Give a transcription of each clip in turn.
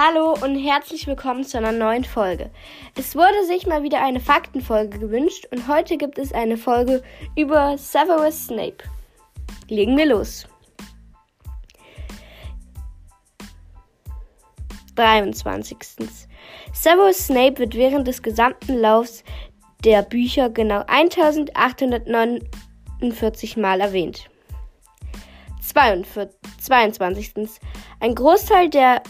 Hallo und herzlich willkommen zu einer neuen Folge. Es wurde sich mal wieder eine Faktenfolge gewünscht und heute gibt es eine Folge über Severus Snape. Legen wir los. 23. Severus Snape wird während des gesamten Laufs der Bücher genau 1849 Mal erwähnt. 22. Ein Großteil der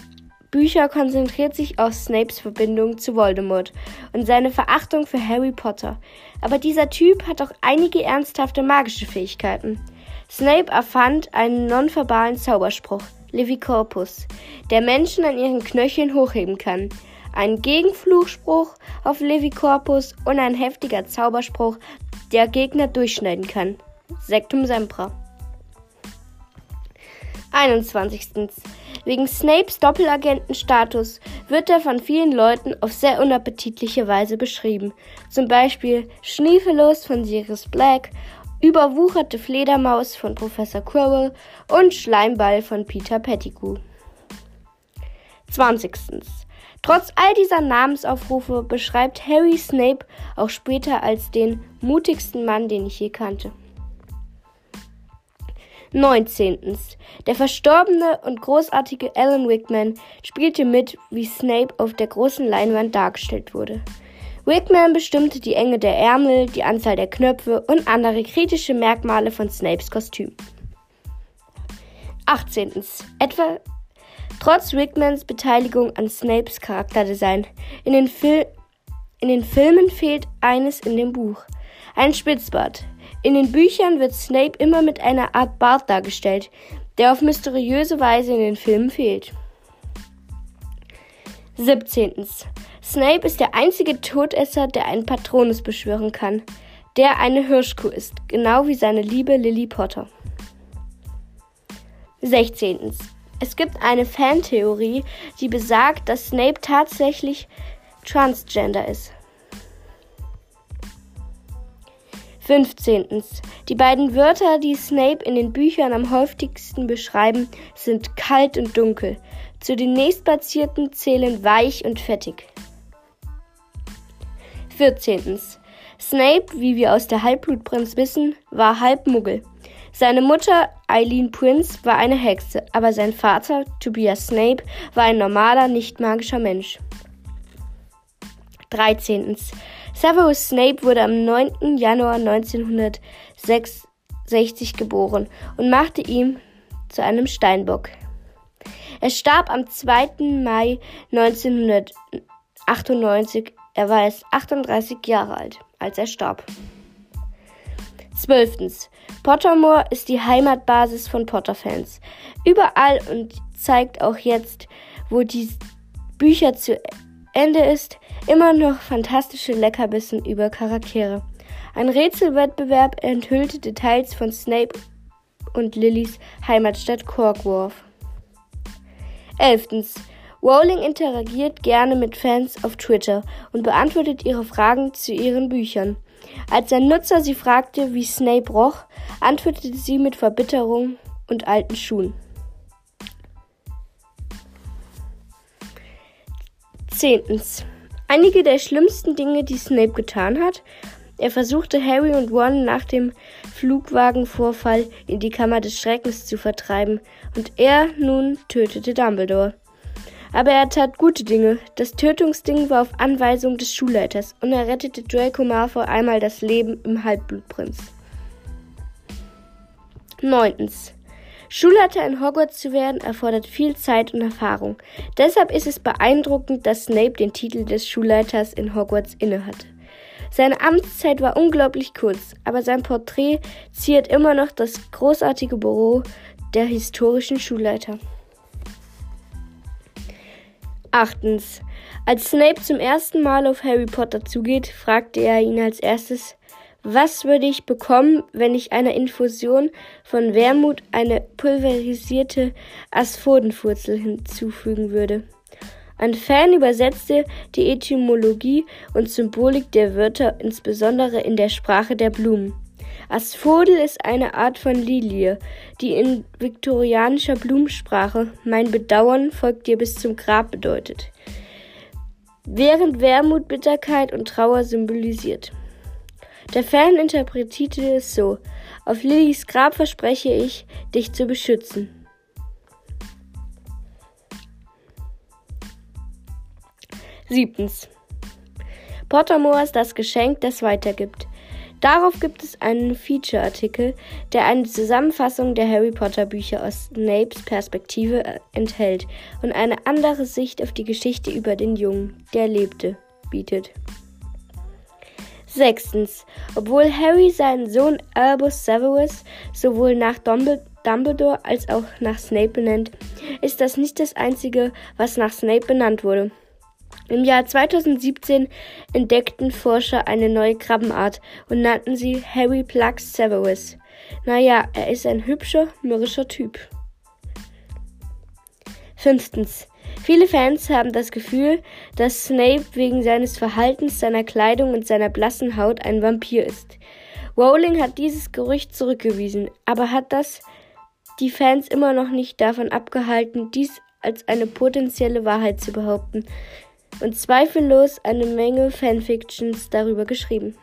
Bücher konzentriert sich auf Snapes Verbindung zu Voldemort und seine Verachtung für Harry Potter. Aber dieser Typ hat auch einige ernsthafte magische Fähigkeiten. Snape erfand einen nonverbalen Zauberspruch, Levicorpus, der Menschen an ihren Knöcheln hochheben kann. Ein Gegenfluchspruch auf Levicorpus und ein heftiger Zauberspruch, der Gegner durchschneiden kann. Sectum Sempra. 21. Wegen Snapes Doppelagentenstatus wird er von vielen Leuten auf sehr unappetitliche Weise beschrieben. Zum Beispiel Schniefelos von Sirius Black, Überwucherte Fledermaus von Professor Quirrell und Schleimball von Peter Pettigrew. 20. Trotz all dieser Namensaufrufe beschreibt Harry Snape auch später als den mutigsten Mann, den ich je kannte. 19. Der verstorbene und großartige Alan Wickman spielte mit, wie Snape auf der großen Leinwand dargestellt wurde. Wickman bestimmte die Enge der Ärmel, die Anzahl der Knöpfe und andere kritische Merkmale von Snapes Kostüm. 18. Etwa trotz Wickmans Beteiligung an Snapes Charakterdesign. In den, Fil in den Filmen fehlt eines in dem Buch. Ein Spitzbart. In den Büchern wird Snape immer mit einer Art Bart dargestellt, der auf mysteriöse Weise in den Filmen fehlt. 17. Snape ist der einzige Todesser, der einen Patronus beschwören kann, der eine Hirschkuh ist, genau wie seine liebe Lily Potter. 16. Es gibt eine Fantheorie, die besagt, dass Snape tatsächlich transgender ist. 15. Die beiden Wörter, die Snape in den Büchern am häufigsten beschreiben, sind kalt und dunkel. Zu den nächstplatzierten zählen weich und fettig. 14. Snape, wie wir aus der Halbblutprinz wissen, war Halbmuggel. Seine Mutter Eileen Prince war eine Hexe, aber sein Vater Tobias Snape war ein normaler, nicht magischer Mensch. 13. Severus Snape wurde am 9. Januar 1966 geboren und machte ihn zu einem Steinbock. Er starb am 2. Mai 1998. Er war erst 38 Jahre alt, als er starb. 12. Pottermore ist die Heimatbasis von Potter-Fans. Überall und zeigt auch jetzt, wo die Bücher zu Ende ist, immer noch fantastische Leckerbissen über Charaktere. Ein Rätselwettbewerb enthüllte Details von Snape und Lillys Heimatstadt Corkworth. 11. Rowling interagiert gerne mit Fans auf Twitter und beantwortet ihre Fragen zu ihren Büchern. Als ein Nutzer sie fragte, wie Snape roch, antwortete sie mit Verbitterung und alten Schuhen. Zehntens. Einige der schlimmsten Dinge, die Snape getan hat. Er versuchte Harry und Ron nach dem Flugwagenvorfall in die Kammer des Schreckens zu vertreiben und er nun tötete Dumbledore. Aber er tat gute Dinge. Das Tötungsding war auf Anweisung des Schulleiters und er rettete Draco Malfoy einmal das Leben im Halbblutprinz. Neuntens. Schulleiter in Hogwarts zu werden erfordert viel Zeit und Erfahrung. Deshalb ist es beeindruckend, dass Snape den Titel des Schulleiters in Hogwarts innehatte. Seine Amtszeit war unglaublich kurz, aber sein Porträt ziert immer noch das großartige Büro der historischen Schulleiter. Achtens. Als Snape zum ersten Mal auf Harry Potter zugeht, fragte er ihn als erstes, was würde ich bekommen, wenn ich einer Infusion von Wermut eine pulverisierte Asphodenfurzel hinzufügen würde? Ein Fan übersetzte die Etymologie und Symbolik der Wörter insbesondere in der Sprache der Blumen. Asphodel ist eine Art von Lilie, die in viktorianischer Blumensprache mein Bedauern folgt dir bis zum Grab bedeutet, während Wermut, Bitterkeit und Trauer symbolisiert. Der Fan interpretierte es so: Auf Lillys Grab verspreche ich, dich zu beschützen. Siebtens. Ist das Geschenk, das weitergibt. Darauf gibt es einen Feature-Artikel, der eine Zusammenfassung der Harry Potter Bücher aus Snapes Perspektive äh, enthält und eine andere Sicht auf die Geschichte über den Jungen, der lebte, bietet. Sechstens. Obwohl Harry seinen Sohn Albus Severus sowohl nach Dumbledore als auch nach Snape benennt, ist das nicht das einzige, was nach Snape benannt wurde. Im Jahr 2017 entdeckten Forscher eine neue Krabbenart und nannten sie Harry Plux Severus. Naja, er ist ein hübscher, mürrischer Typ. Fünftens. Viele Fans haben das Gefühl, dass Snape wegen seines Verhaltens, seiner Kleidung und seiner blassen Haut ein Vampir ist. Rowling hat dieses Gerücht zurückgewiesen, aber hat das die Fans immer noch nicht davon abgehalten, dies als eine potenzielle Wahrheit zu behaupten und zweifellos eine Menge Fanfictions darüber geschrieben.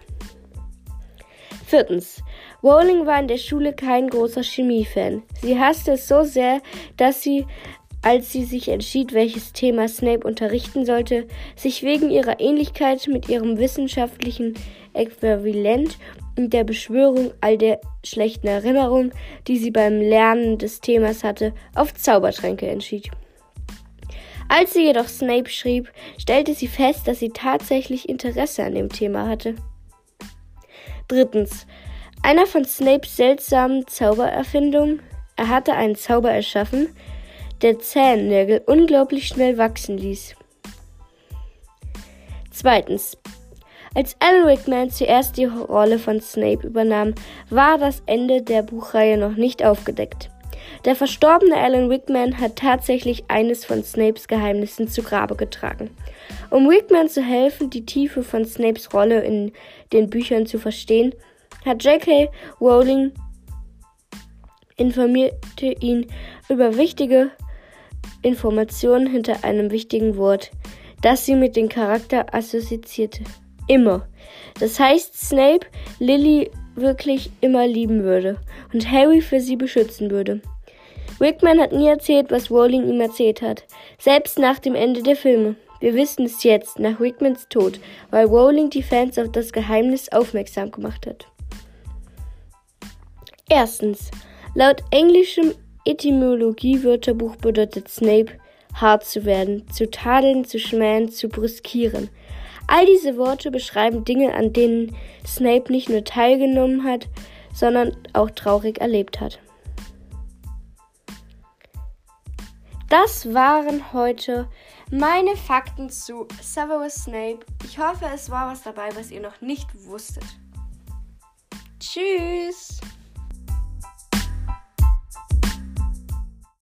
Viertens. Rowling war in der Schule kein großer Chemiefan. Sie hasste es so sehr, dass sie, als sie sich entschied, welches Thema Snape unterrichten sollte, sich wegen ihrer Ähnlichkeit mit ihrem wissenschaftlichen Äquivalent und der Beschwörung all der schlechten Erinnerungen, die sie beim Lernen des Themas hatte, auf Zaubertränke entschied. Als sie jedoch Snape schrieb, stellte sie fest, dass sie tatsächlich Interesse an dem Thema hatte. Drittens. Einer von Snapes seltsamen Zaubererfindungen. Er hatte einen Zauber erschaffen, der Zehennägel unglaublich schnell wachsen ließ. Zweitens. Als Alan Rickman zuerst die Rolle von Snape übernahm, war das Ende der Buchreihe noch nicht aufgedeckt. Der verstorbene Alan Rickman hat tatsächlich eines von Snapes Geheimnissen zu Grabe getragen. Um Rickman zu helfen, die Tiefe von Snapes Rolle in den Büchern zu verstehen, hat J.K. Rowling informierte ihn über wichtige Informationen hinter einem wichtigen Wort, das sie mit dem Charakter assoziierte. Immer. Das heißt, Snape Lily wirklich immer lieben würde und Harry für sie beschützen würde. Rickman hat nie erzählt, was Rowling ihm erzählt hat, selbst nach dem Ende der Filme. Wir wissen es jetzt, nach Rickmans Tod, weil Rowling die Fans auf das Geheimnis aufmerksam gemacht hat. Erstens. Laut englischem Etymologie-Wörterbuch bedeutet Snape hart zu werden, zu tadeln, zu schmähen, zu brüskieren. All diese Worte beschreiben Dinge, an denen Snape nicht nur teilgenommen hat, sondern auch traurig erlebt hat. Das waren heute meine Fakten zu Severus Snape. Ich hoffe, es war was dabei, was ihr noch nicht wusstet. Tschüss!